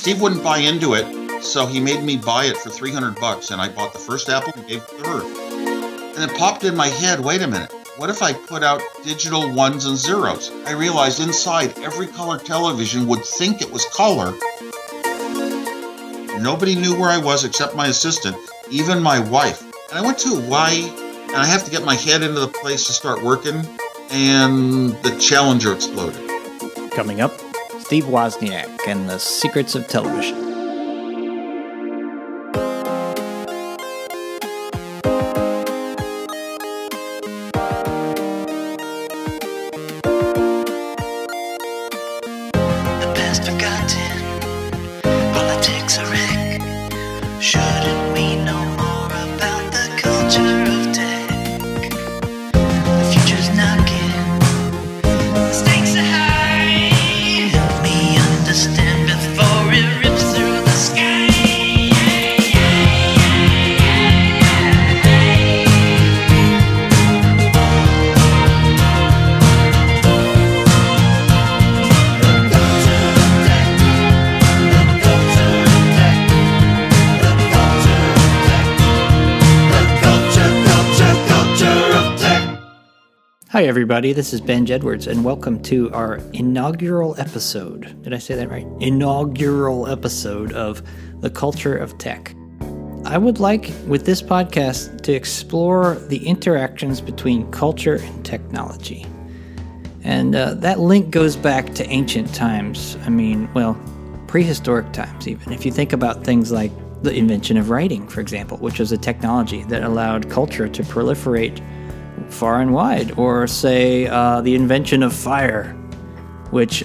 Steve wouldn't buy into it, so he made me buy it for 300 bucks, and I bought the first Apple and gave the third. And it popped in my head, wait a minute, what if I put out digital ones and zeros? I realized inside every color television would think it was color. Nobody knew where I was except my assistant, even my wife. And I went to Hawaii, and I have to get my head into the place to start working, and the Challenger exploded. Coming up, Steve Wozniak and the Secrets of Television. Hi, everybody. This is Benj Edwards, and welcome to our inaugural episode. Did I say that right? Inaugural episode of The Culture of Tech. I would like, with this podcast, to explore the interactions between culture and technology. And uh, that link goes back to ancient times. I mean, well, prehistoric times, even. If you think about things like the invention of writing, for example, which was a technology that allowed culture to proliferate far and wide, or say uh, the invention of fire, which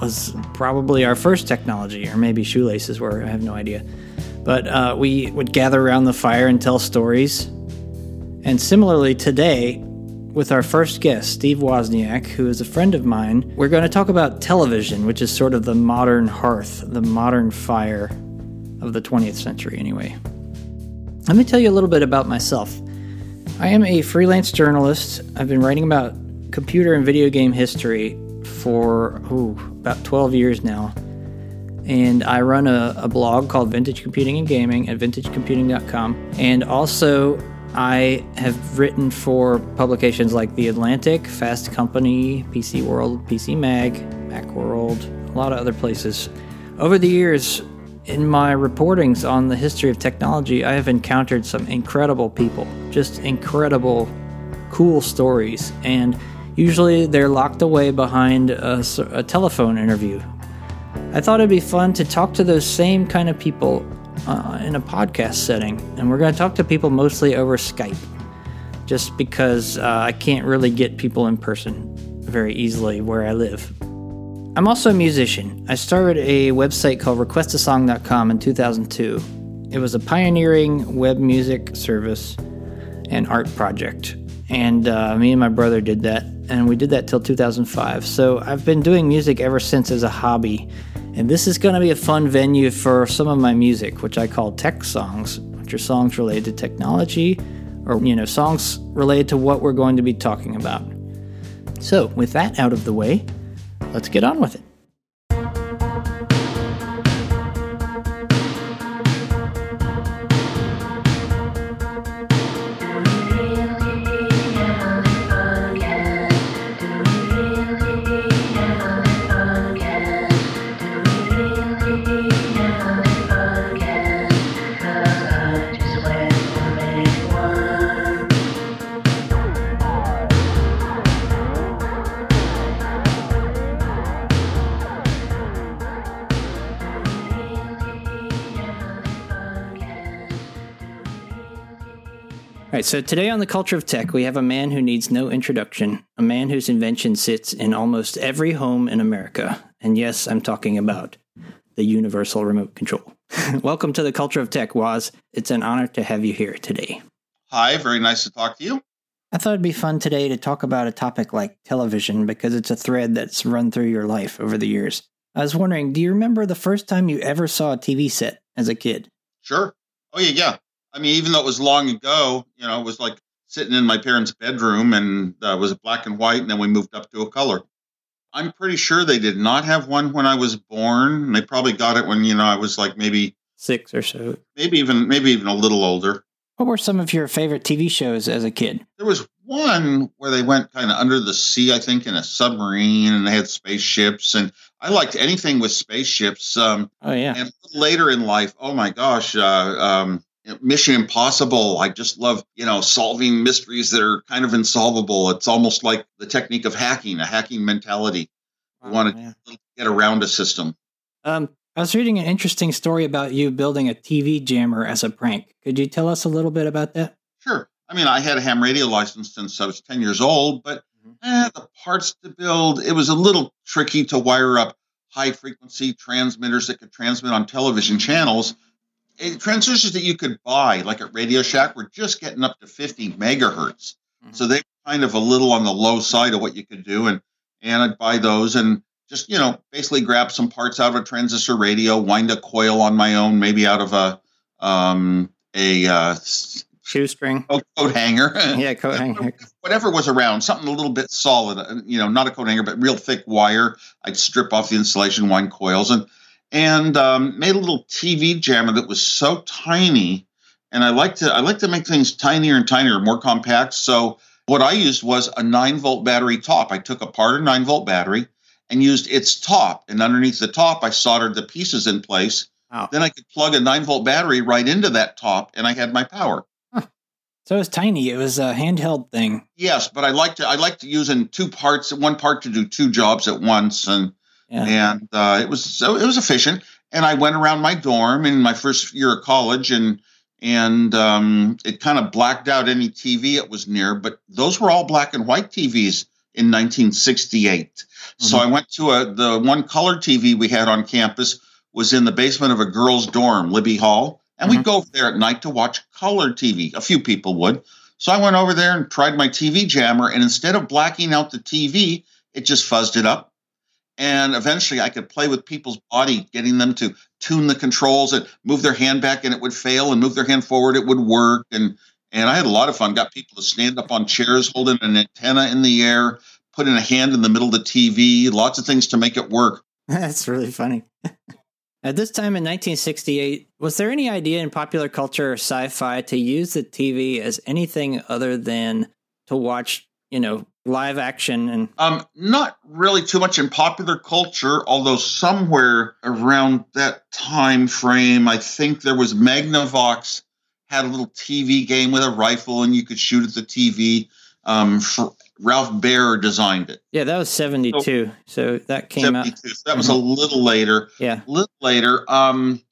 was probably our first technology, or maybe shoelaces were, I have no idea. But uh, we would gather around the fire and tell stories. And similarly, today, with our first guest, Steve Wozniak, who is a friend of mine, we're going to talk about television, which is sort of the modern hearth, the modern fire of the 20th century, anyway. Let me tell you a little bit about myself. I am a freelance journalist. I've been writing about computer and video game history for ooh, about 12 years now. And I run a, a blog called Vintage Computing and Gaming at vintagecomputing.com. And also, I have written for publications like The Atlantic, Fast Company, PC World, PC Mag, Macworld, a lot of other places. Over the years, in my reportings on the history of technology, I have encountered some incredible people, just incredible, cool stories, and usually they're locked away behind a telephone interview. I thought it'd be fun to talk to those same kind of people uh, in a podcast setting, and we're going to talk to people mostly over Skype, just because uh, I can't really get people in person very easily where I live. I'm also a musician. I started a website called requestasong.com in 2002. It was a pioneering web music service and art project. And uh, me and my brother did that, and we did that till 2005. So I've been doing music ever since as a hobby. And this is going to be a fun venue for some of my music, which I call tech songs, which are songs related to technology or, you know, songs related to what we're going to be talking about. So, with that out of the way, let's get on with it. Right, so today on the culture of tech, we have a man who needs no introduction, a man whose invention sits in almost every home in America. And yes, I'm talking about the universal remote control. Welcome to the culture of tech, Woz. It's an honor to have you here today. Hi, very nice to talk to you. I thought it'd be fun today to talk about a topic like television because it's a thread that's run through your life over the years. I was wondering, do you remember the first time you ever saw a TV set as a kid? Sure. Oh yeah, yeah. I mean, even though it was long ago, you know, it was like sitting in my parents' bedroom and uh, was black and white, and then we moved up to a color. I'm pretty sure they did not have one when I was born. They probably got it when you know I was like maybe Six or so. maybe even maybe even a little older. What were some of your favorite TV shows as a kid? There was one where they went kind of under the sea, I think, in a submarine, and they had spaceships. And I liked anything with spaceships. Um, Oh yeah. and later in life, oh my gosh, uh, um, Mission Impossible. I just love you know solving mysteries that are kind of insolvable. It's almost like the technique of hacking, a hacking mentality. You want to Yeah. get around a system. Um, I was reading an interesting story about you building a TV jammer as a prank. Could you tell us a little bit about that? Sure. I mean, I had a ham radio license since I was 10 years old, but Mhm. eh, the parts to build, it was a little tricky to wire up high frequency transmitters that could transmit on television channels. Transistors that you could buy, like at Radio Shack, were just getting up to 50 megahertz. Mhm. So they were kind of a little on the low side of what you could do. And, and I'd buy those and just, you know, basically grab some parts out of a transistor radio, wind a coil on my own, maybe out of a, um, a, uh, Shoestring. coat coat hanger. Yeah, coat hanger. Whatever was around, something a little bit solid, uh, you know, not a coat hanger, but real thick wire. I'd strip off the insulation, wind coils, and and um, made a little TV jammer that was so tiny. And I like to I like to make things tinier and tinier, more compact. So what I used was a nine volt battery top. I took apart a nine volt battery and used its top, and underneath the top, I soldered the pieces in place. Wow. Then I could plug a nine volt battery right into that top, and I had my power. So it was tiny. It was a handheld thing. Yes, but I like to I like to use in two parts, one part to do two jobs at once, and Yeah. and uh, it was so it was efficient. And I went around my dorm in my first year of college, and and um, it kind of blacked out any TV it was near. But those were all black and white TVs in 1968. So I went to a the one color TV we had on campus was in the basement of a girls' dorm, Libby Hall, and we'd go over there at night to watch color TV. A few people would. So I went over there and tried my TV jammer, and instead of blacking out the TV, it just fuzzed it up. And eventually, I could play with people's body, getting them to tune the controls and move their hand back, and it would fail, and move their hand forward, it would work. And and I had a lot of fun. Got people to stand up on chairs, holding an antenna in the air, putting a hand in the middle of the TV. Lots of things to make it work. That's really funny. At this time in 1968, was there any idea in popular culture or sci fi to use the TV as anything other than to watch, you know, live action and Um, not really too much in popular culture, although somewhere around that time frame, I think there was Magnavox had a little TV game with a rifle, and you could shoot at the TV. Um, Ralph Baer designed it. yeah, that was 72. So that came out. So that was a little later. Yeah. A little later. Um,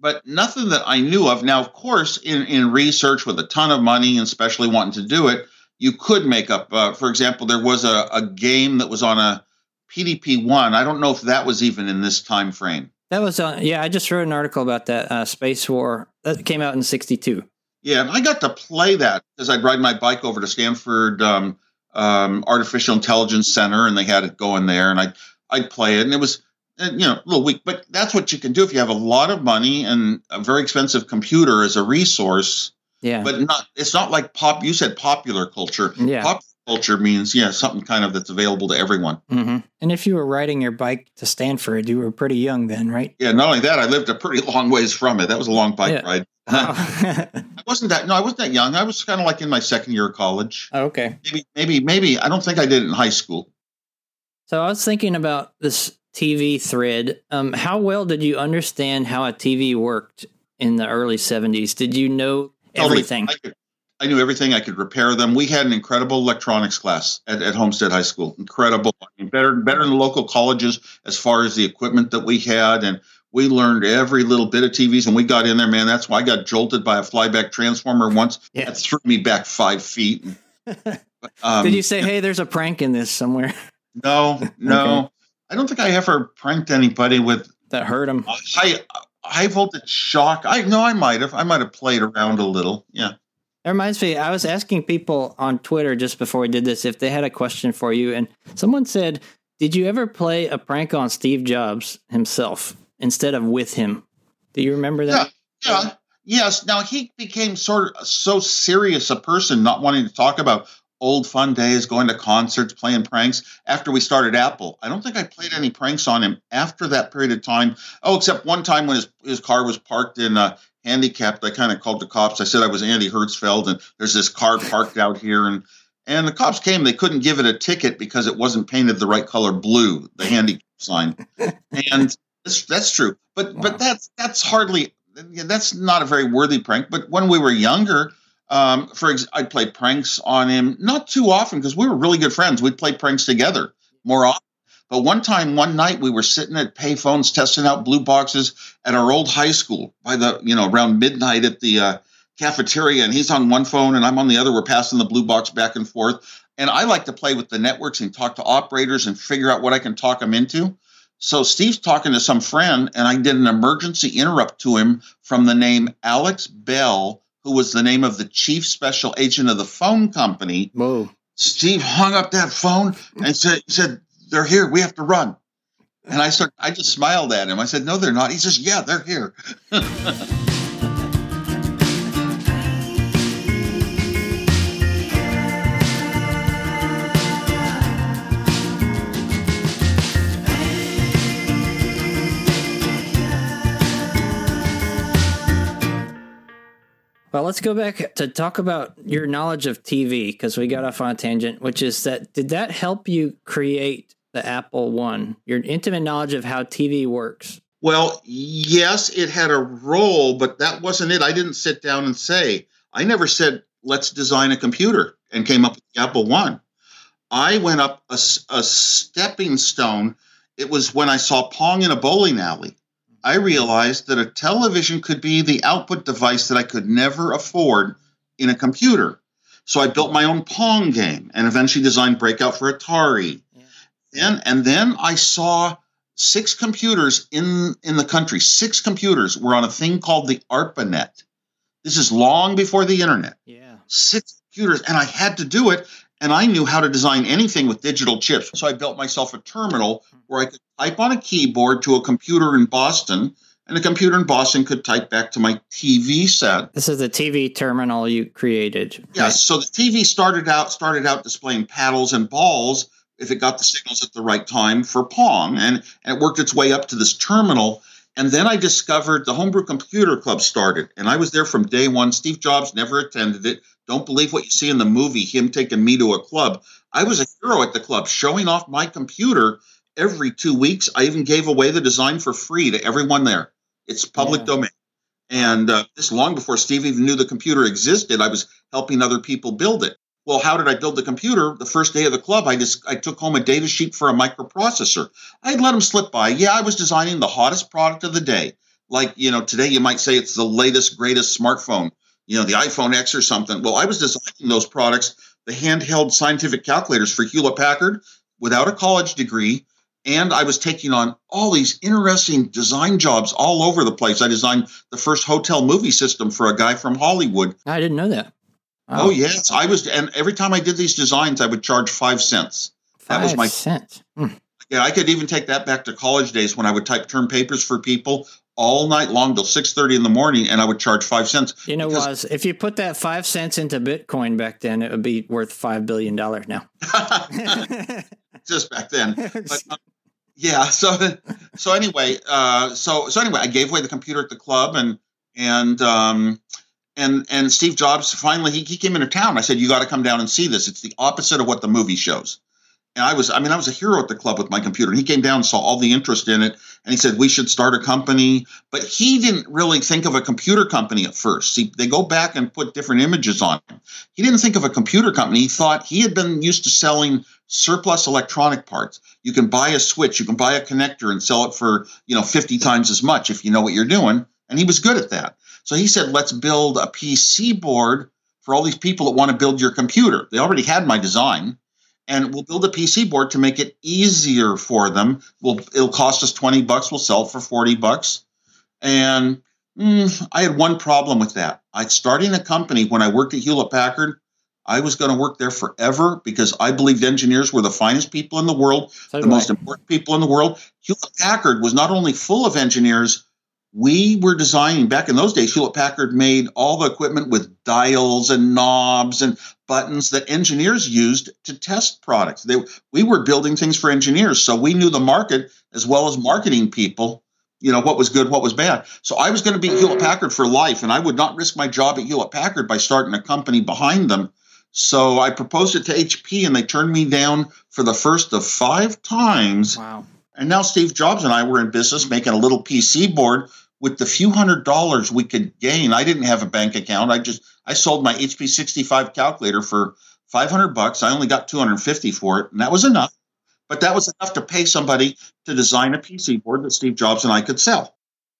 but nothing that I knew of. Now, of course, in, in research with a ton of money and especially wanting to do it, you could make up. Uh, for example, there was a, a game that was on a PDP one. I don't know if that was even in this time frame. That was on. Yeah, I just wrote an article about that uh, Spacewar that came out in 62. Yeah, and I got to play that because I'd ride my bike over to Stanford um, um, Artificial Intelligence Center, and they had it going there, and I'd I'd play it, and it was you know a little weak, but that's what you can do if you have a lot of money and a very expensive computer as a resource. Yeah. But not it's not like pop. You said popular culture. Yeah. Pop culture means yeah something kind of that's available to everyone. hmm And if you were riding your bike to Stanford, you were pretty young then, right? Yeah. Not only that, I lived a pretty long ways from it. That was a long bike Yeah. ride. Oh. I wasn't that. No, I wasn't that young. I was kind of like in my second year of college. Oh, okay. Maybe, maybe, maybe. I don't think I did it in high school. So I was thinking about this TV thread. Um, how well did you understand how a TV worked in the early 70s? Did you know Totally. everything? I, could, I knew everything. I could repair them. We had an incredible electronics class at, at Homestead High School. Incredible. I mean, better, better than the local colleges as far as the equipment that we had. And we learned every little bit of TVs. And we got in there, man. That's why I got jolted by a flyback transformer once. Yeah. That threw me back five feet. Um, Did you say, hey, there's a prank in this somewhere No, no. Okay. I don't think I ever pranked anybody with that hurt him? high high voltage shock. I no, I might have. I might have played around a little. Yeah. That reminds me, I was asking people on Twitter just before we did this if they had a question for you. And someone said, Did you ever play a prank on Steve Jobs himself instead of with him? Do you remember that? Yeah. Yes. Now he became sort of so serious a person, not wanting to talk about old fun days, going to concerts, playing pranks. After we started Apple, I don't think I played any pranks on him after that period of time. Oh, except one time when his, his car was parked in uh, handicapped, I kind of called the cops. I said I was Andy Hertzfeld, and there's this car parked out here, and and the cops came. They couldn't give it a ticket because it wasn't painted the right color blue, the handicap sign, and that's, that's true. But Wow. but that's that's hardly that's not a very worthy prank. But when we were younger, um, for ex- I'd play pranks on him, not too often because we were really good friends. We'd play pranks together more often. But one time, one night, we were sitting at payphones testing out blue boxes at our old high school by the you know around midnight at the uh, cafeteria, and he's on one phone and I'm on the other. We're passing the blue box back and forth. And I like to play with the networks and talk to operators and figure out what I can talk them into. So Steve's talking to some friend, and I did an emergency interrupt to him from the name Alex Bell, who was the name of the chief special agent of the phone company. Whoa. Steve hung up that phone and said, he said, They're here. We have to run. And I started, I just smiled at him. I said, No, they're not. He says, Yeah, they're here. Well, let's go back to talk about your knowledge of TV because we got off on a tangent, which is that did that help you create the Apple One? Your intimate knowledge of how TV works. Well, yes, it had a role, but that wasn't it. I didn't sit down and say, I never said, let's design a computer and came up with the Apple One. I went up a stepping stone. It was when I saw Pong in a bowling alley. I realized that a television could be the output device that I could never afford in a computer. So I built my own Pong game and eventually designed Breakout for Atari. And, and then I saw six computers in in the country six computers were on a thing called the arpanet this is long before the internet Yeah. six computers and i had to do it and i knew how to design anything with digital chips so i built myself a terminal where i could type on a keyboard to a computer in boston and the computer in boston could type back to my tv set This is the TV terminal you created. Yes. So the TV started out started out displaying paddles and balls if it got the signals at the right time for Pong, and, and it worked its way up to this terminal. And then I discovered the Homebrew Computer Club started, and I was there from day one. Steve Jobs never attended it. Don't believe what you see in the movie, him taking me to a club. I was a hero at the club, showing off my computer every two weeks. I even gave away the design for free to everyone there. It's public Yeah. domain. And uh, this long before Steve even knew the computer existed, I was helping other people build it. Well, how did I build the computer? The first day of the club, I just I took home a data sheet for a microprocessor. I'd let them slip by. Yeah, I was designing the hottest product of the day. Like, you know, today you might say it's the latest, greatest smartphone, you know, the iPhone X or something. Well, I was designing those products, the handheld scientific calculators for Hewlett Packard without a college degree. And I was taking on all these interesting design jobs all over the place. I designed the first hotel movie system for a guy from Hollywood. I didn't know that. Oh, yes, I was, and every time I did these designs, I would charge five cents. that was Five my- cents. Hmm. Yeah, I could even take that back to college days when I would type term papers for people all night long till six thirty in the morning, and I would charge five cents. You know, was if you put that five cents into Bitcoin back then, it would be worth five billion dollars now. Just back then, but uh, yeah. So so anyway, uh, so so anyway, I gave away the computer at the club, and and um, and and Steve Jobs finally he, he came into town. I said, "You got to come down and see this. It's the opposite of what the movie shows." And I was, I mean, I was a hero at the club with my computer. And he came down and saw all the interest in it. And he said, we should start a company. But he didn't really think of a computer company at first. See, they go back and put different images on him. He didn't think of a computer company. He thought he had been used to selling surplus electronic parts. You can buy a switch, you can buy a connector and sell it for, you know, 50 times as much if you know what you're doing. And he was good at that. So he said, let's build a PC board for all these people that want to build your computer. They already had my design and we'll build a PC board to make it easier for them. We'll, it'll cost us 20 bucks. We'll sell it for 40 bucks. And mm, I had one problem with that. I starting a company when I worked at Hewlett Packard. I was going to work there forever because I believed engineers were the finest people in the world, So the I. most important people in the world. Hewlett Packard was not only full of engineers, we were designing back in those days hewlett packard made all the equipment with dials and knobs and buttons that engineers used to test products. They, we were building things for engineers so we knew the market as well as marketing people you know what was good what was bad. So i was going to be hewlett packard for life and i would not risk my job at hewlett packard by starting a company behind them. So i proposed it to hp and they turned me down for the first of five times. Wow. and now Steve Jobs and I were in business making a little PC board with the few hundred dollars we could gain. I didn't have a bank account. I just I sold my HP 65 calculator for 500 bucks. I only got 250 for it, and that was enough. But that was enough to pay somebody to design a PC board that Steve Jobs and I could sell.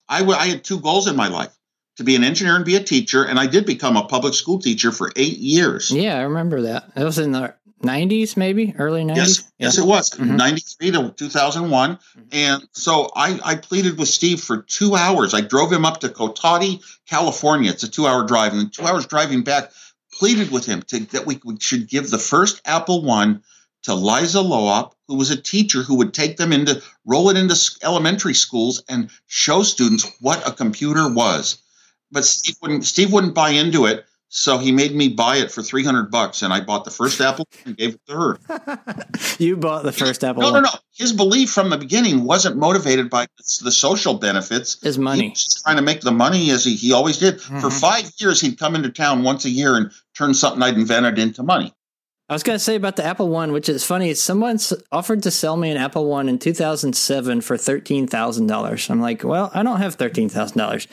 I, w- I had two goals in my life to be an engineer and be a teacher, and I did become a public school teacher for eight years. Yeah, I remember that. It was in the 90s, maybe early 90s. Yes, yes, it was Mhm. 93 to 2001. And so I, I pleaded with Steve for two hours. I drove him up to Cotati, California. It's a two hour drive. And two hours driving back, pleaded with him to, that we, we should give the first Apple One to Liza Loop, who was a teacher who would take them into, roll it into elementary schools and show students what a computer was. But Steve wouldn't, Steve wouldn't buy into it. So he made me buy it for 300 bucks. And I bought the first Apple and gave it to her. you bought the first Apple No, no, no. His belief from the beginning wasn't motivated by the social benefits. His money. just trying to make the money as he, he always did. For Mhm. five years, he'd come into town once a year and turn something I'd invented into money. I was going to say about the Apple One, which is funny. Someone offered to sell me an Apple One in 2007 for $13,000. I'm like, well, I don't have $13,000.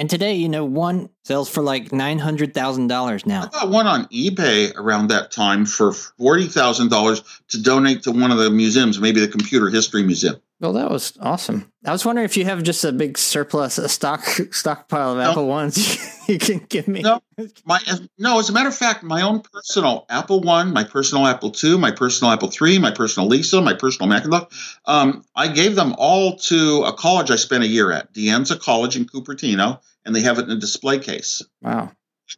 And today, you know, one sells for like $900,000 now. I got one on eBay around that time for $40,000 to donate to one of the museums, maybe the Computer History Museum. Well, that was awesome. I was wondering if you have just a big surplus, a stock stockpile of No. Apple Ones you can give me. No. My no, as a matter of fact, my own personal Apple One, my personal Apple Two, my personal Apple Three, my personal Lisa, my personal Macintosh. Um, I gave them all to a college I spent a year at, De Anza College in Cupertino, and they have it in a display case. Wow.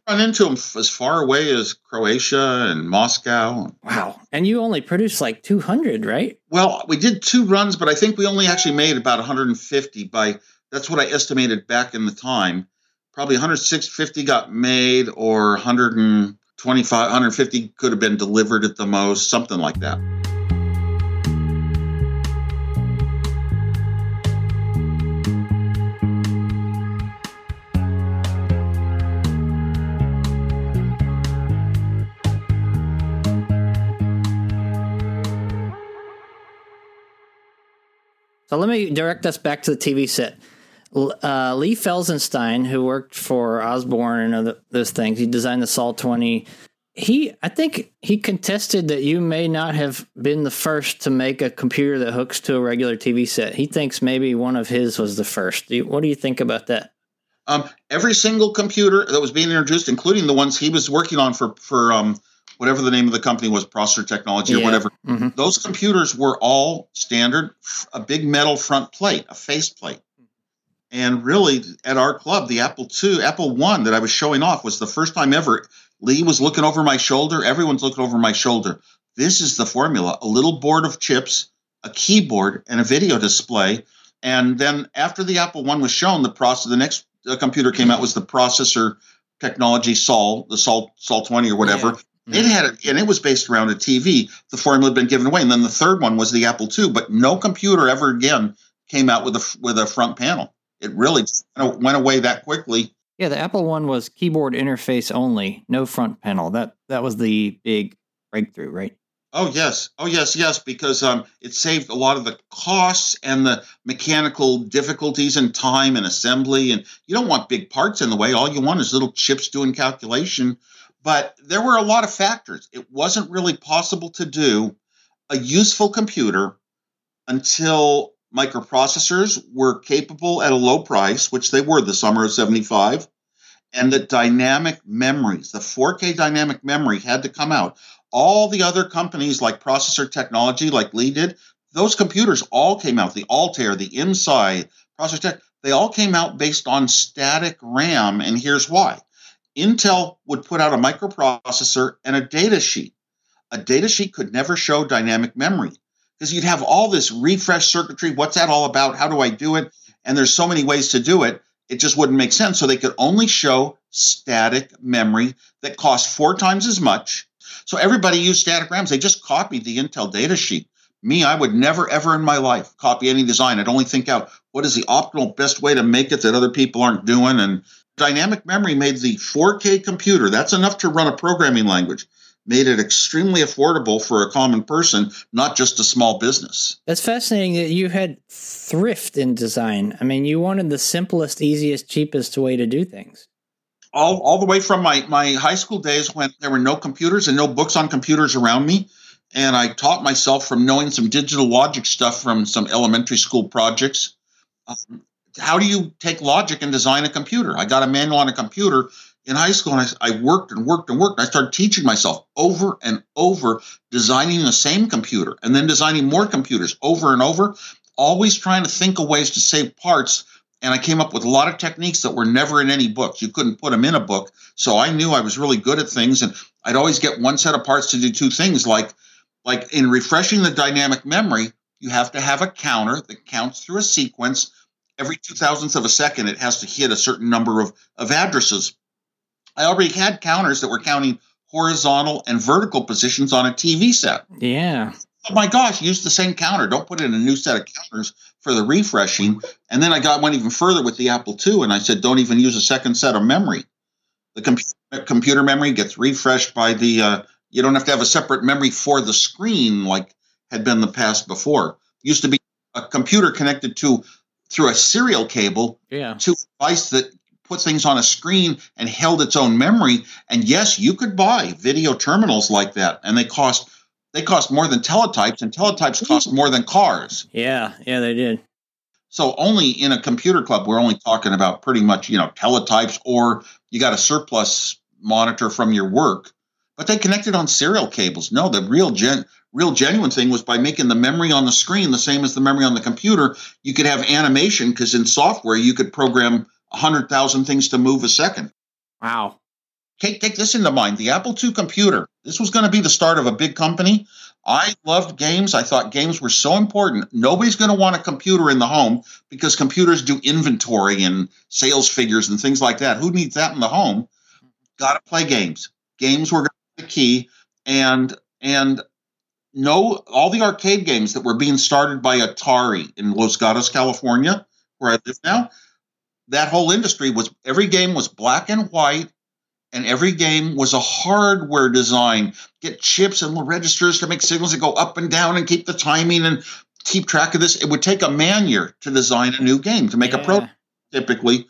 Run into them as far away as Croatia and Moscow. Wow. And you only produced like 200, right? Well, we did two runs, but I think we only actually made about 150 by that's what I estimated back in the time. Probably 150 got made or 125 150 could have been delivered at the most, something like that. So let me direct us back to the TV set. Uh, Lee Felsenstein, who worked for Osborne and those things, he designed the Sol 20. He, I think he contested that you may not have been the first to make a computer that hooks to a regular TV set. He thinks maybe one of his was the first. Do you, what do you think about that? Um, every single computer that was being introduced, including the ones he was working on for for um, whatever the name of the company was, Processor Technology or Yeah. whatever, hmm those computers were all standard, a big metal front plate a face plate. And really at our club the apple ii apple one that i was showing off was the first time ever lee was looking over my shoulder everyone's looking over my shoulder. This is the formula a little board of chips a keyboard and a video display. And then after the apple one was shown the process the next uh, computer came out was the processor technology sol the sol sol 20 or whatever. Yeah. It had, a, and it was based around a TV. The formula had been given away, and then the third one was the Apple II. But no computer ever again came out with a with a front panel. It really went away that quickly. Yeah, the Apple One was keyboard interface only, no front panel. That that was the big breakthrough, right? Oh yes, oh yes, yes, because um, it saved a lot of the costs and the mechanical difficulties and time and assembly. And you don't want big parts in the way. All you want is little chips doing calculation. But there were a lot of factors. It wasn't really possible to do a useful computer until microprocessors were capable at a low price, which they were the summer of 75, and the dynamic memories, the 4K dynamic memory had to come out. All the other companies like Processor Technology, like Lee did, those computers all came out. The Altair, the IMSAI, Processor Tech, they all came out based on static RAM, and here's why. Intel would put out a microprocessor and a data sheet. A data sheet could never show dynamic memory because you'd have all this refresh circuitry. What's that all about? How do I do it? and there's so many ways to do it, it just wouldn't make sense. So they could only show static memory that cost four times as much. So everybody used static RAMs. They just copied the Intel data sheet. Me, I would never, ever in my life copy any design. I'd only think out what is the optimal best way to make it that other people aren't doing. And dynamic memory made the 4K computer, that's enough to run a programming language, made it extremely affordable for a common person, not just a small business. That's fascinating that you had thrift in design. I mean, you wanted the simplest, easiest, cheapest way to do things. All, all the way from my, my high school days when there were no computers and no books on computers around me. And I taught myself from knowing some digital logic stuff from some elementary school projects. Um, how do you take logic and design a computer? I got a manual on a computer in high school and I, I, worked and worked and worked. I started teaching myself over and over, designing the same computer and then designing more computers over and over, always trying to think of ways to save parts. And I came up with a lot of techniques that were never in any books. You couldn't put them in a book. So I knew I was really good at things. And I'd always get one set of parts to do two things. Like, like in refreshing the dynamic memory, you have to have a counter that counts through a sequence every two thousandths of a second, it has to hit a certain number of, of addresses. I already had counters that were counting horizontal and vertical positions on a TV set. Yeah. Oh my gosh, use the same counter. Don't put in a new set of counters for the refreshing. And then I got went even further with the Apple II, and I said, don't even use a second set of memory. The com- computer memory gets refreshed by the. Uh, you don't have to have a separate memory for the screen like had been the past before. Used to be a computer connected to through a serial cable yeah. to a device that put things on a screen and held its own memory. And yes, you could buy video terminals like that, and they cost they cost more than teletypes, and teletypes cost more than cars. Yeah, yeah, they did. So only in a computer club, we're only talking about pretty much you know teletypes, or you got a surplus monitor from your work. But they connected on serial cables. No, the real gen real genuine thing was by making the memory on the screen the same as the memory on the computer. You could have animation because in software you could program 100,000 things to move a second. Wow. Take, take this into mind. The Apple II computer, this was going to be the start of a big company. I loved games. I thought games were so important. Nobody's going to want a computer in the home because computers do inventory and sales figures and things like that. Who needs that in the home? Got to play games. Games were the key. And and no, all the arcade games that were being started by Atari in Los Gatos, California, where I live now, that whole industry was every game was black and white, and every game was a hardware design. Get chips and registers to make signals that go up and down and keep the timing and keep track of this. It would take a man year to design a new game to make yeah. a pro typically.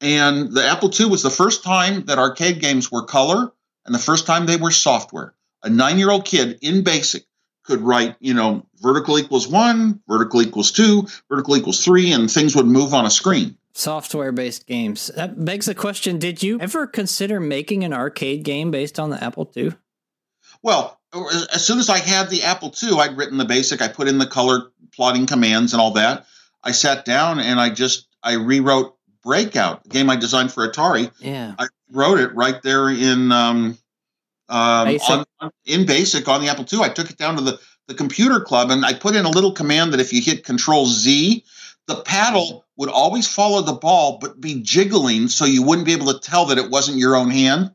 And the Apple II was the first time that arcade games were color and the first time they were software. A nine year old kid in BASIC could write, you know, vertical equals one, vertical equals two, vertical equals three, and things would move on a screen. Software based games. That begs the question Did you ever consider making an arcade game based on the Apple II? Well, as soon as I had the Apple II, I'd written the basic, I put in the color plotting commands and all that. I sat down and I just I rewrote Breakout, the game I designed for Atari. Yeah. I wrote it right there in um, um, basic. On, on, in BASIC on the Apple II. I took it down to the, the computer club and I put in a little command that if you hit Control Z, the paddle would always follow the ball but be jiggling so you wouldn't be able to tell that it wasn't your own hand.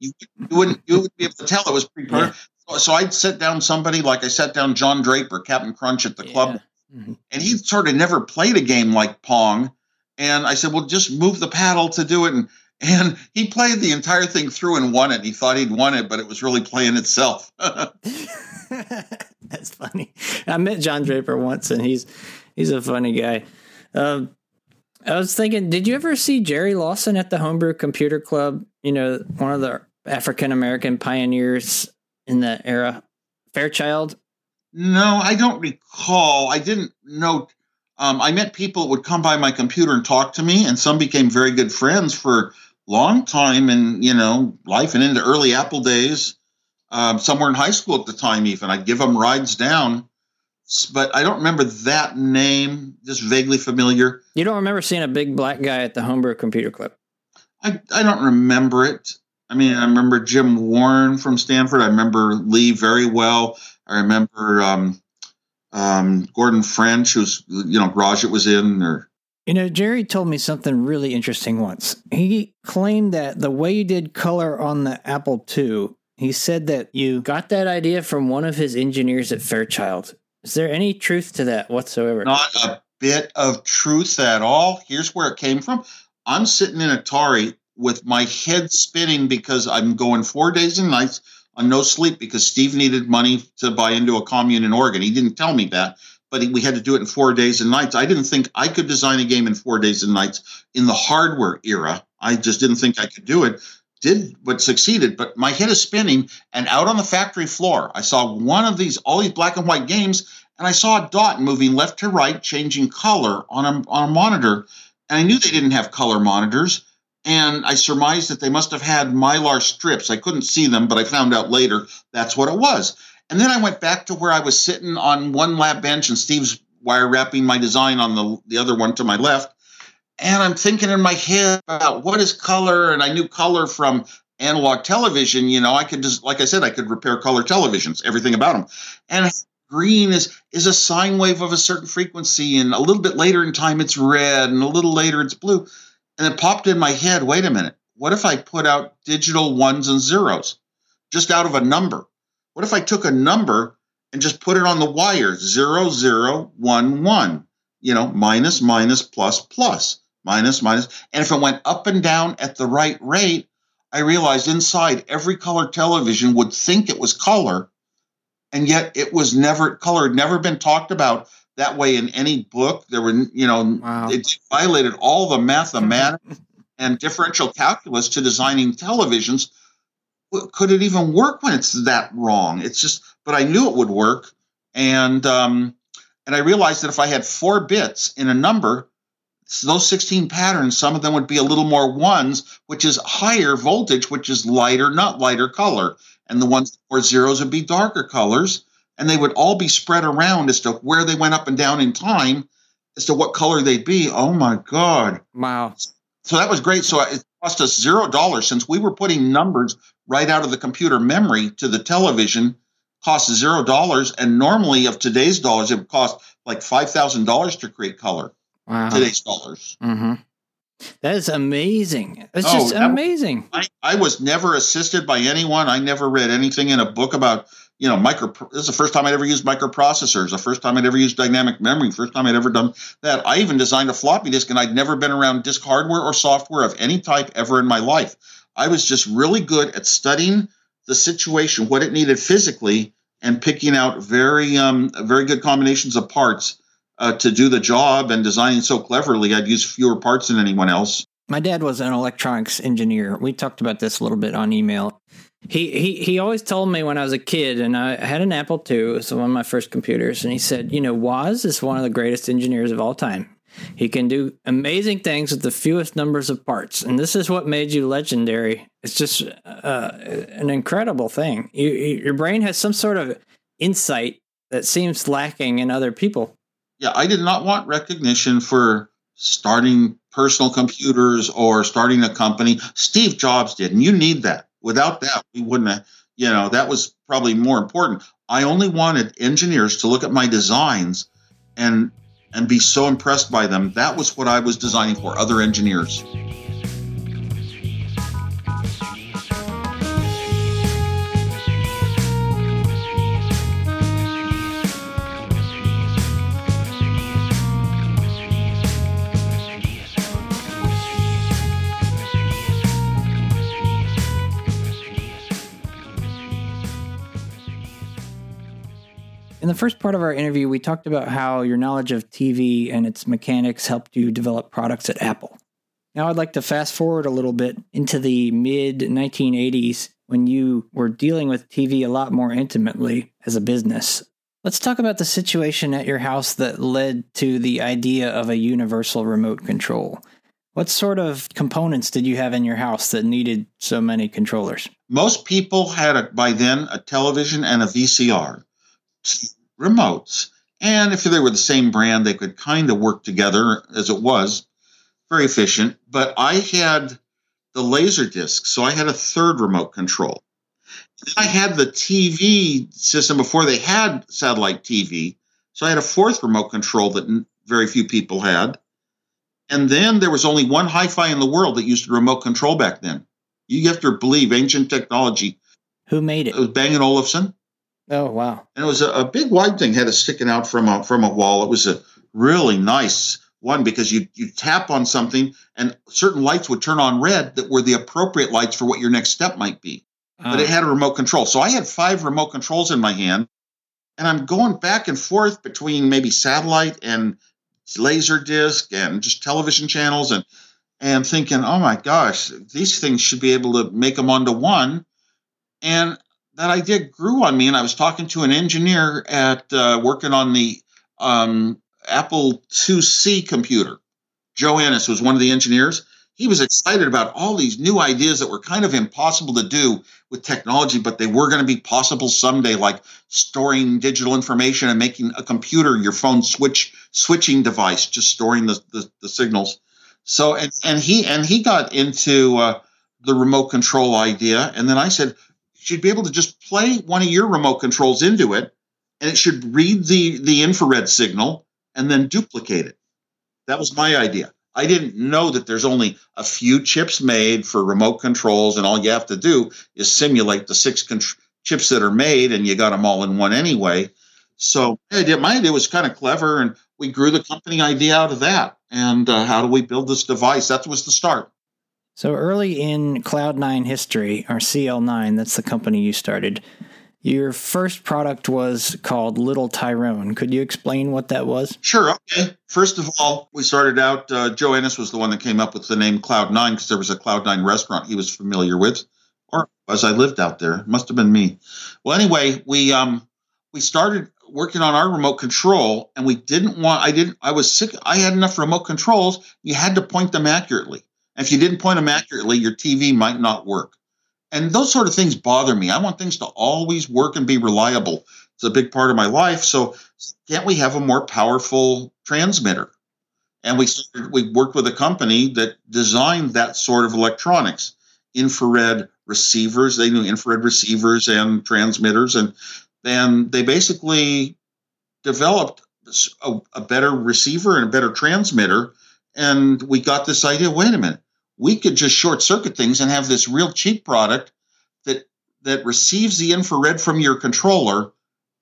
You, you wouldn't you would be able to tell it was pre yeah. so, so, I'd sit down somebody like I sat down John Draper, Captain Crunch at the yeah. club, mm-hmm. and he sort of never played a game like Pong. And I said, well, just move the paddle to do it. And and he played the entire thing through and won it. He thought he'd won it, but it was really playing itself. That's funny. I met John Draper once, and he's he's a funny guy. Um, I was thinking, did you ever see Jerry Lawson at the Homebrew Computer Club? You know, one of the African American pioneers in that era, Fairchild. No, I don't recall. I didn't know um, I met people that would come by my computer and talk to me, and some became very good friends for long time in you know life and into early Apple days. Um, somewhere in high school at the time, even I'd give them rides down, but I don't remember that name. Just vaguely familiar. You don't remember seeing a big black guy at the Homebrew Computer Club? I I don't remember it. I mean, I remember Jim Warren from Stanford. I remember Lee very well. I remember um, um, Gordon French, who's you know Garage it was in, or You know, Jerry told me something really interesting once. He claimed that the way you did color on the Apple II, he said that you got that idea from one of his engineers at Fairchild. Is there any truth to that whatsoever? Not a bit of truth at all. Here's where it came from. I'm sitting in Atari with my head spinning because I'm going four days and nights on no sleep because Steve needed money to buy into a commune in Oregon. He didn't tell me that, but we had to do it in four days and nights. I didn't think I could design a game in four days and nights in the hardware era. I just didn't think I could do it. Did but succeeded, but my head is spinning. And out on the factory floor, I saw one of these all these black and white games, and I saw a dot moving left to right, changing color on a on a monitor. And I knew they didn't have color monitors and I surmised that they must have had mylar strips. I couldn't see them, but I found out later that's what it was. And then I went back to where I was sitting on one lab bench and Steve's wire wrapping my design on the, the other one to my left. And I'm thinking in my head about what is color, and I knew color from analog television. You know, I could just, like I said, I could repair color televisions, everything about them. And green is is a sine wave of a certain frequency, and a little bit later in time it's red, and a little later it's blue. And it popped in my head wait a minute, what if I put out digital ones and zeros just out of a number? What if I took a number and just put it on the wire zero, zero, one, one, you know, minus, minus, plus, plus, minus, minus. And if it went up and down at the right rate, I realized inside every color television would think it was color, and yet it was never color had never been talked about that way in any book. There were, you know, Wow. it violated all the mathematics and differential calculus to designing televisions. Could it even work when it's that wrong? It's just, but I knew it would work, and um, and I realized that if I had four bits in a number, those 16 patterns, some of them would be a little more ones, which is higher voltage, which is lighter, not lighter color, and the ones or zeros would be darker colors and they would all be spread around as to where they went up and down in time as to what color they'd be. Oh my God. Wow. So that was great. So it cost us zero dollars since we were putting numbers right out of the computer memory to the television, cost zero dollars. And normally, of today's dollars, it would cost like $5,000 to create color, Wow. today's dollars. hmm That is amazing. It's Oh, just amazing. I, I was never assisted by anyone. I never read anything in a book about, you know, micro. This is the first time I'd ever used microprocessors. The first time I'd ever used dynamic memory. First time I'd ever done that. I even designed a floppy disk, and I'd never been around disk hardware or software of any type ever in my life. I was just really good at studying the situation, what it needed physically, and picking out very, um, very good combinations of parts uh, to do the job. And designing so cleverly, I'd use fewer parts than anyone else. My dad was an electronics engineer. We talked about this a little bit on email. He he he always told me when I was a kid, and I had an Apple II, it was one of my first computers, and he said, you know, Woz is one of the greatest engineers of all time. He can do amazing things with the fewest numbers of parts, and this is what made you legendary. It's just uh, an incredible thing. You, you, your brain has some sort of insight that seems lacking in other people. yeah, I did not want recognition for starting personal computers or starting a company. Steve Jobs did, and you need that. Without that, we wouldn't have, you know, that was probably more important. I only wanted engineers to look at my designs and and be so impressed by them. That was what I was designing for other engineers. In the first part of our interview, we talked about how your knowledge of TV and its mechanics helped you develop products at Apple. Now, I'd like to fast forward a little bit into the mid 1980s when you were dealing with TV a lot more intimately as a business. Let's talk about the situation at your house that led to the idea of a universal remote control. What sort of components did you have in your house that needed so many controllers? Most people had a, by then a television and a VCR, remotes, and if they were the same brand, they could kind of work together as it was, very efficient. But I had the laser disc, so I had a third remote control. I had the TV system before they had satellite TV, so I had a fourth remote control that very few people had. And then there was only one hi-fi in the world that used a remote control back then. You have to believe ancient technology. Who made it? It was Bang & Olufsen. Oh wow. And it was a, a big white thing, had it sticking out from a from a wall. It was a really nice one because you you tap on something and certain lights would turn on red that were the appropriate lights for what your next step might be. But it Ah. had a remote control. So I had five remote controls in my hand, and I'm going back and forth between maybe satellite and laser disc and just television channels and and thinking, oh my gosh, these things should be able to make them onto one. And that idea grew on me, and I was talking to an engineer at uh, working on the um, Apple IIc computer. Joe Ennis was one of the engineers. He was excited about all these new ideas that were kind of impossible to do with technology, but they were going to be possible someday, like storing digital information and making a computer your phone switch switching device, just storing the, the, the signals. So and, and he and he got into uh, the remote control idea, and then I said, should be able to just play one of your remote controls into it, and it should read the the infrared signal and then duplicate it. That was my idea. I didn't know that there's only a few chips made for remote controls, and all you have to do is simulate the six con- chips that are made, and you got them all in one anyway. So my idea, my idea was kind of clever, and we grew the company idea out of that. And uh, how do we build this device? That was the start. So early in Cloud9 history, or CL9, that's the company you started. Your first product was called Little Tyrone. Could you explain what that was? Sure. Okay. First of all, we started out. Uh, Joe Ennis was the one that came up with the name Cloud Nine because there was a Cloud Nine restaurant he was familiar with, or as I lived out there, it must have been me. Well, anyway, we um we started working on our remote control, and we didn't want. I didn't. I was sick. I had enough remote controls. You had to point them accurately. If you didn't point them accurately, your TV might not work. And those sort of things bother me. I want things to always work and be reliable. It's a big part of my life. So can't we have a more powerful transmitter? And we started, we worked with a company that designed that sort of electronics, infrared receivers. They knew infrared receivers and transmitters, and then they basically developed a, a better receiver and a better transmitter. And we got this idea: wait a minute, we could just short circuit things and have this real cheap product that that receives the infrared from your controller,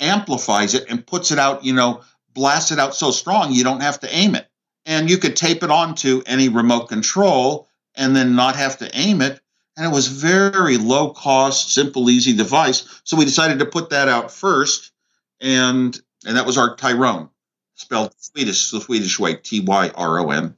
amplifies it, and puts it out. You know, blasts it out so strong you don't have to aim it, and you could tape it onto any remote control and then not have to aim it. And it was very low cost, simple, easy device. So we decided to put that out first, and and that was our Tyrone, spelled Swedish, the Swedish way, T Y R O N.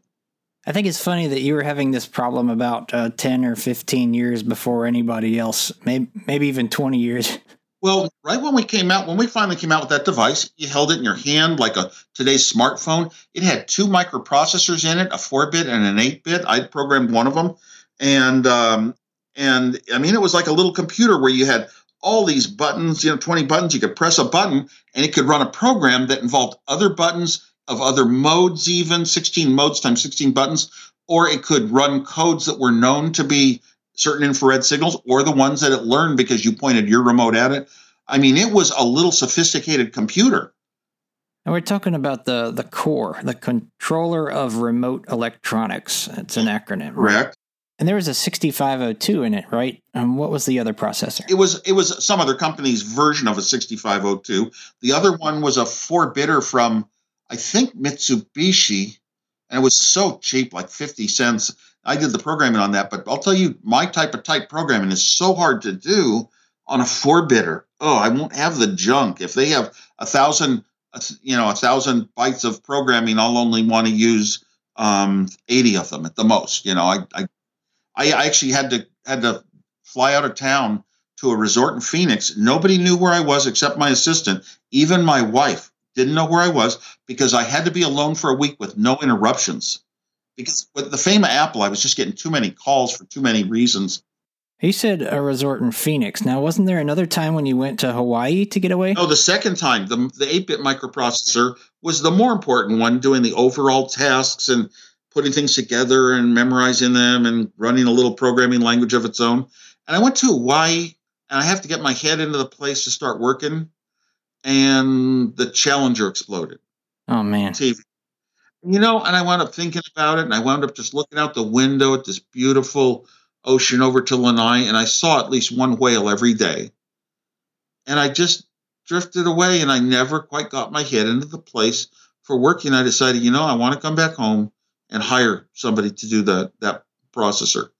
I think it's funny that you were having this problem about uh, 10 or 15 years before anybody else, maybe, maybe even 20 years. Well, right when we came out, when we finally came out with that device, you held it in your hand like a today's smartphone. It had two microprocessors in it, a four bit and an eight bit. I programmed one of them, and um, and I mean it was like a little computer where you had all these buttons, you know, twenty buttons. You could press a button, and it could run a program that involved other buttons of other modes, even sixteen modes times sixteen buttons, or it could run codes that were known to be certain infrared signals or the ones that it learned because you pointed your remote at it. I mean, it was a little sophisticated computer. And we're talking about the, the core, the controller of remote electronics. It's an acronym. right? Correct. And there was a 6502 in it, right? Um, what was the other processor? It was it was some other company's version of a 6502. The other one was a four bitter from I think Mitsubishi, and it was so cheap, like 50 cents. I did the programming on that, but I'll tell you, my type of type programming is so hard to do on a four bitter. Oh, I won't have the junk. If they have a thousand, you know, a thousand bytes of programming, I'll only want to use um, 80 of them at the most. You know, I, I, I actually had to had to fly out of town to a resort in Phoenix. Nobody knew where I was except my assistant. Even my wife didn't know where I was because I had to be alone for a week with no interruptions. Because with the fame of Apple, I was just getting too many calls for too many reasons. You said a resort in Phoenix. Now, wasn't there another time when you went to Hawaii to get away? No, the second time, the the eight bit microprocessor was the more important one, doing the overall tasks and putting things together and memorizing them and running a little programming language of its own. And I went to Hawaii, and I have to get my head into the place to start working, and the Challenger exploded. Oh, man. TV. You know, and I wound up thinking about it, and I wound up just looking out the window at this beautiful ocean over to Lanai, and I saw at least one whale every day. And I just drifted away, and I never quite got my head into the place for working. I decided, you know, I want to come back home and hire somebody to do the that processor.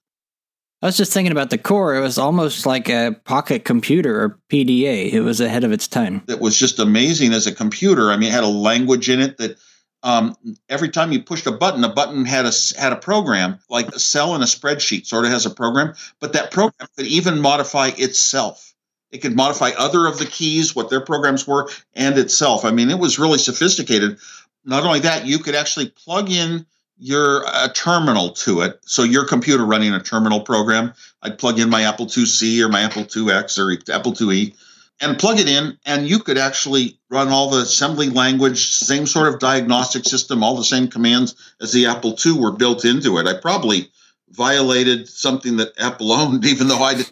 I was just thinking about the core. It was almost like a pocket computer or PDA. It was ahead of its time. It was just amazing as a computer. I mean, it had a language in it that um, every time you pushed a button, a button had a had a program like a cell in a spreadsheet sort of has a program, but that program could even modify itself. It could modify other of the keys, what their programs were, and itself. I mean, it was really sophisticated. Not only that, you could actually plug in your a terminal to it. So your computer running a terminal program, I'd plug in my Apple IIc or my Apple IIX or Apple IIe and plug it in and you could actually run all the assembly language, same sort of diagnostic system, all the same commands as the Apple II were built into it. I probably violated something that Apple owned, even though I, did,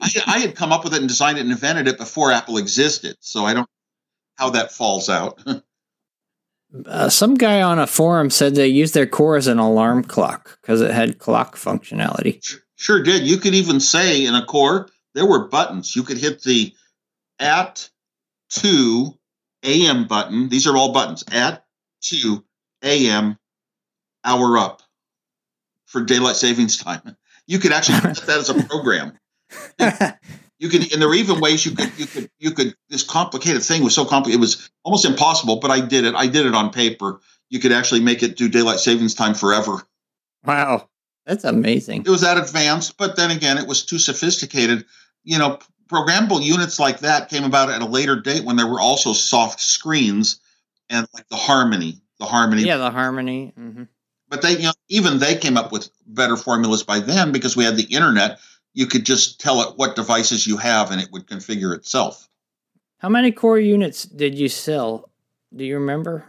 I, I had come up with it and designed it and invented it before Apple existed. So I don't know how that falls out. Uh, some guy on a forum said they used their core as an alarm clock because it had clock functionality. Sure did. You could even say in a core, there were buttons. You could hit the at 2 a.m. button. These are all buttons. At 2 a.m. hour up for daylight savings time. You could actually put that as a program. you could and there are even ways you could you could you could this complicated thing was so complicated it was almost impossible but i did it i did it on paper. You could actually make it do daylight savings time forever. Wow, that's amazing. it was that advanced but then again it was too sophisticated. You know programmable units like that came about at a later date when there were also soft screens and like the harmony the harmony. Yeah, the harmony. hmm but they you know even they came up with better formulas by then because we had the internet you could just tell it what devices you have and it would configure itself How many core units did you sell? Do you remember?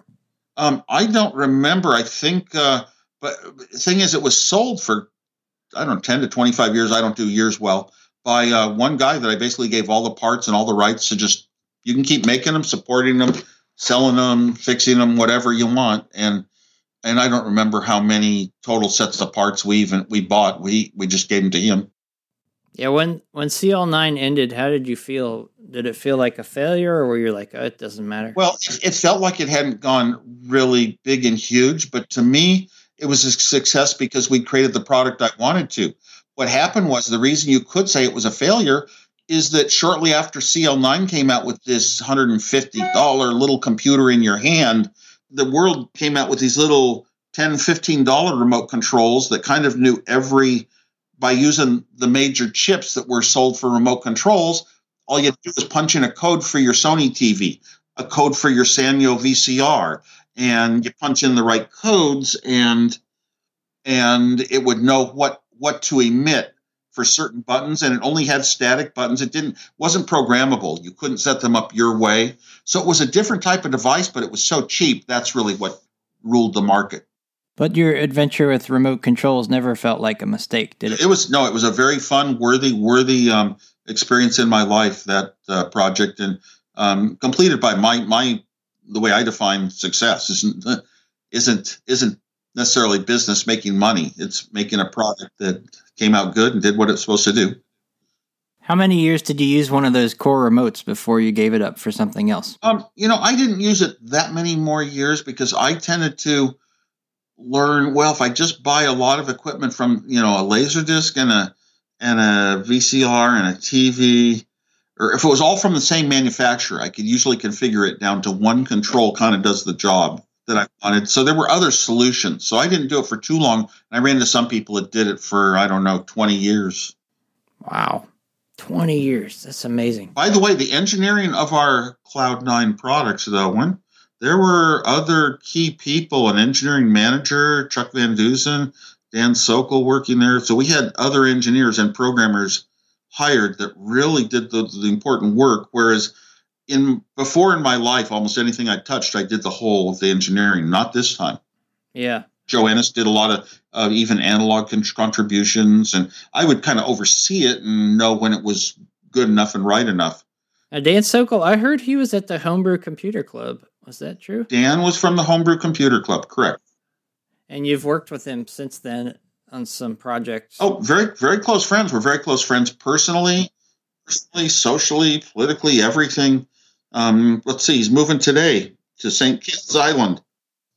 Um, I don't remember. I think, uh, but the thing is, it was sold for I don't know, ten to twenty-five years. I don't do years well. By uh, one guy that I basically gave all the parts and all the rights to just you can keep making them, supporting them, selling them, fixing them, whatever you want. And and I don't remember how many total sets of parts we even we bought. We we just gave them to him. Yeah, when when CL9 ended, how did you feel? Did it feel like a failure, or were you like, oh, it doesn't matter? Well, it, felt like it hadn't gone really big and huge, but to me, it was a success because we created the product I wanted to. What happened was the reason you could say it was a failure is that shortly after CL9 came out with this $150 little computer in your hand, the world came out with these little $10, $15 remote controls that kind of knew every, by using the major chips that were sold for remote controls, all you had to do was punch in a code for your Sony TV, a code for your Sanyo VCR, and you punch in the right codes and and it would know what what to emit for certain buttons and it only had static buttons. It didn't wasn't programmable. You couldn't set them up your way. So it was a different type of device but it was so cheap that's really what ruled the market But your adventure with remote controls never felt like a mistake, did it? it was no it was a very fun worthy worthy um, experience in my life that uh, project and um, completed by my my the way i define success isn't isn't isn't necessarily business making money it's making a product that came out good and did what it's supposed to do How many years did you use one of those core remotes before you gave it up for something else? Um, you know, I didn't use it that many more years because I tended to learn. Well, if I just buy a lot of equipment from you know a laser disc and a and a VCR and a TV, or if it was all from the same manufacturer, I could usually configure it down to one control. Kind of does the job that I wanted. So there were other solutions. So I didn't do it for too long. I ran into some people that did it for I don't know twenty years. Wow. 20 years. That's amazing. By the way, the engineering of our Cloud9 products, though, when there were other key people, an engineering manager, Chuck Van Dusen, Dan Sokol working there. So we had other engineers and programmers hired that really did the, the important work. Whereas in before in my life, almost anything I touched, I did the whole of the engineering. Not this time. Yeah. Joe Ennis did a lot of uh, even analog con- contributions, and I would kind of oversee it and know when it was good enough and right enough. Uh, Dan Sokol, I heard he was at the Homebrew Computer Club. Was that true? Dan was from the Homebrew Computer Club, correct? And you've worked with him since then on some projects. Oh, very, very close friends. We're very close friends personally, personally, socially, politically, everything. Um, let's see, he's moving today to St. Kitts Island.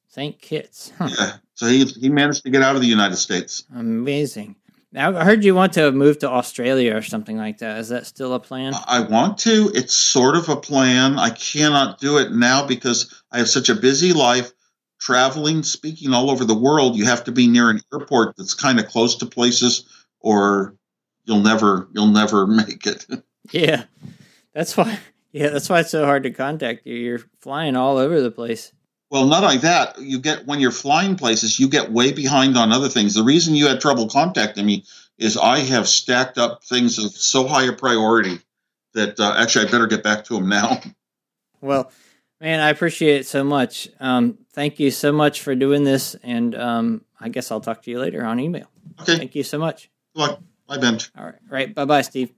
St. Kitts. Huh. Yeah. So he, he managed to get out of the United States. Amazing. Now, I heard you want to move to Australia or something like that. Is that still a plan? I want to. It's sort of a plan. I cannot do it now because I have such a busy life traveling, speaking all over the world. You have to be near an airport that's kind of close to places or you'll never you'll never make it. Yeah. That's why yeah, that's why it's so hard to contact you. You're flying all over the place. Well, not only that, you get when you're flying places, you get way behind on other things. The reason you had trouble contacting me is I have stacked up things of so high a priority that uh, actually I better get back to them now. Well, man, I appreciate it so much. Um, thank you so much for doing this, and um, I guess I'll talk to you later on email. Okay, Thank you so much. good luck. Bye, Ben. All right, right. Bye, bye, Steve.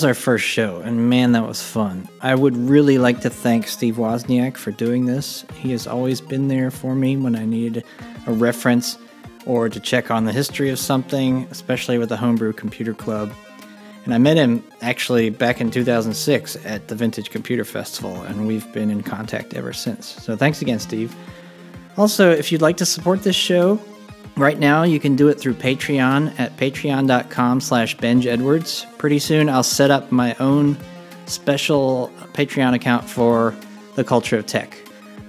Was our first show, and man, that was fun. I would really like to thank Steve Wozniak for doing this. He has always been there for me when I needed a reference or to check on the history of something, especially with the Homebrew Computer Club. And I met him actually back in 2006 at the Vintage Computer Festival, and we've been in contact ever since. So thanks again, Steve. Also, if you'd like to support this show, right now you can do it through Patreon at patreon.com slash Benj Edwards. Pretty soon I'll set up my own special Patreon account for the culture of tech.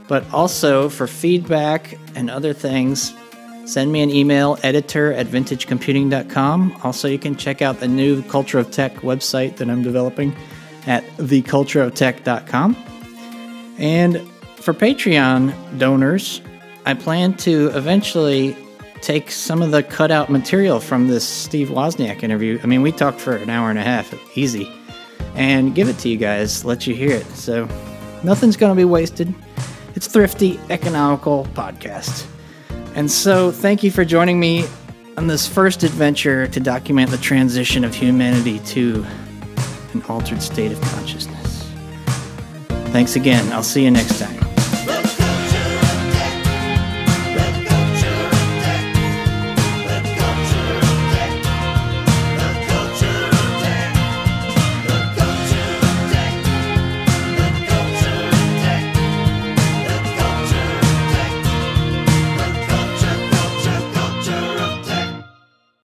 But also for feedback and other things, send me an email, editor at vintagecomputing.com. Also, you can check out the new Culture of Tech website that I'm developing at thecultureoftech.com. And for Patreon donors, I plan to eventually take some of the cutout material from this Steve Wozniak interview. I mean, we talked for an hour and a half, easy, and give it to you guys, let you hear it. So nothing's going to be wasted. It's thrifty, economical podcast. And so, thank you for joining me on this first adventure to document the transition of humanity to an altered state of consciousness. Thanks again. I'll see you next time.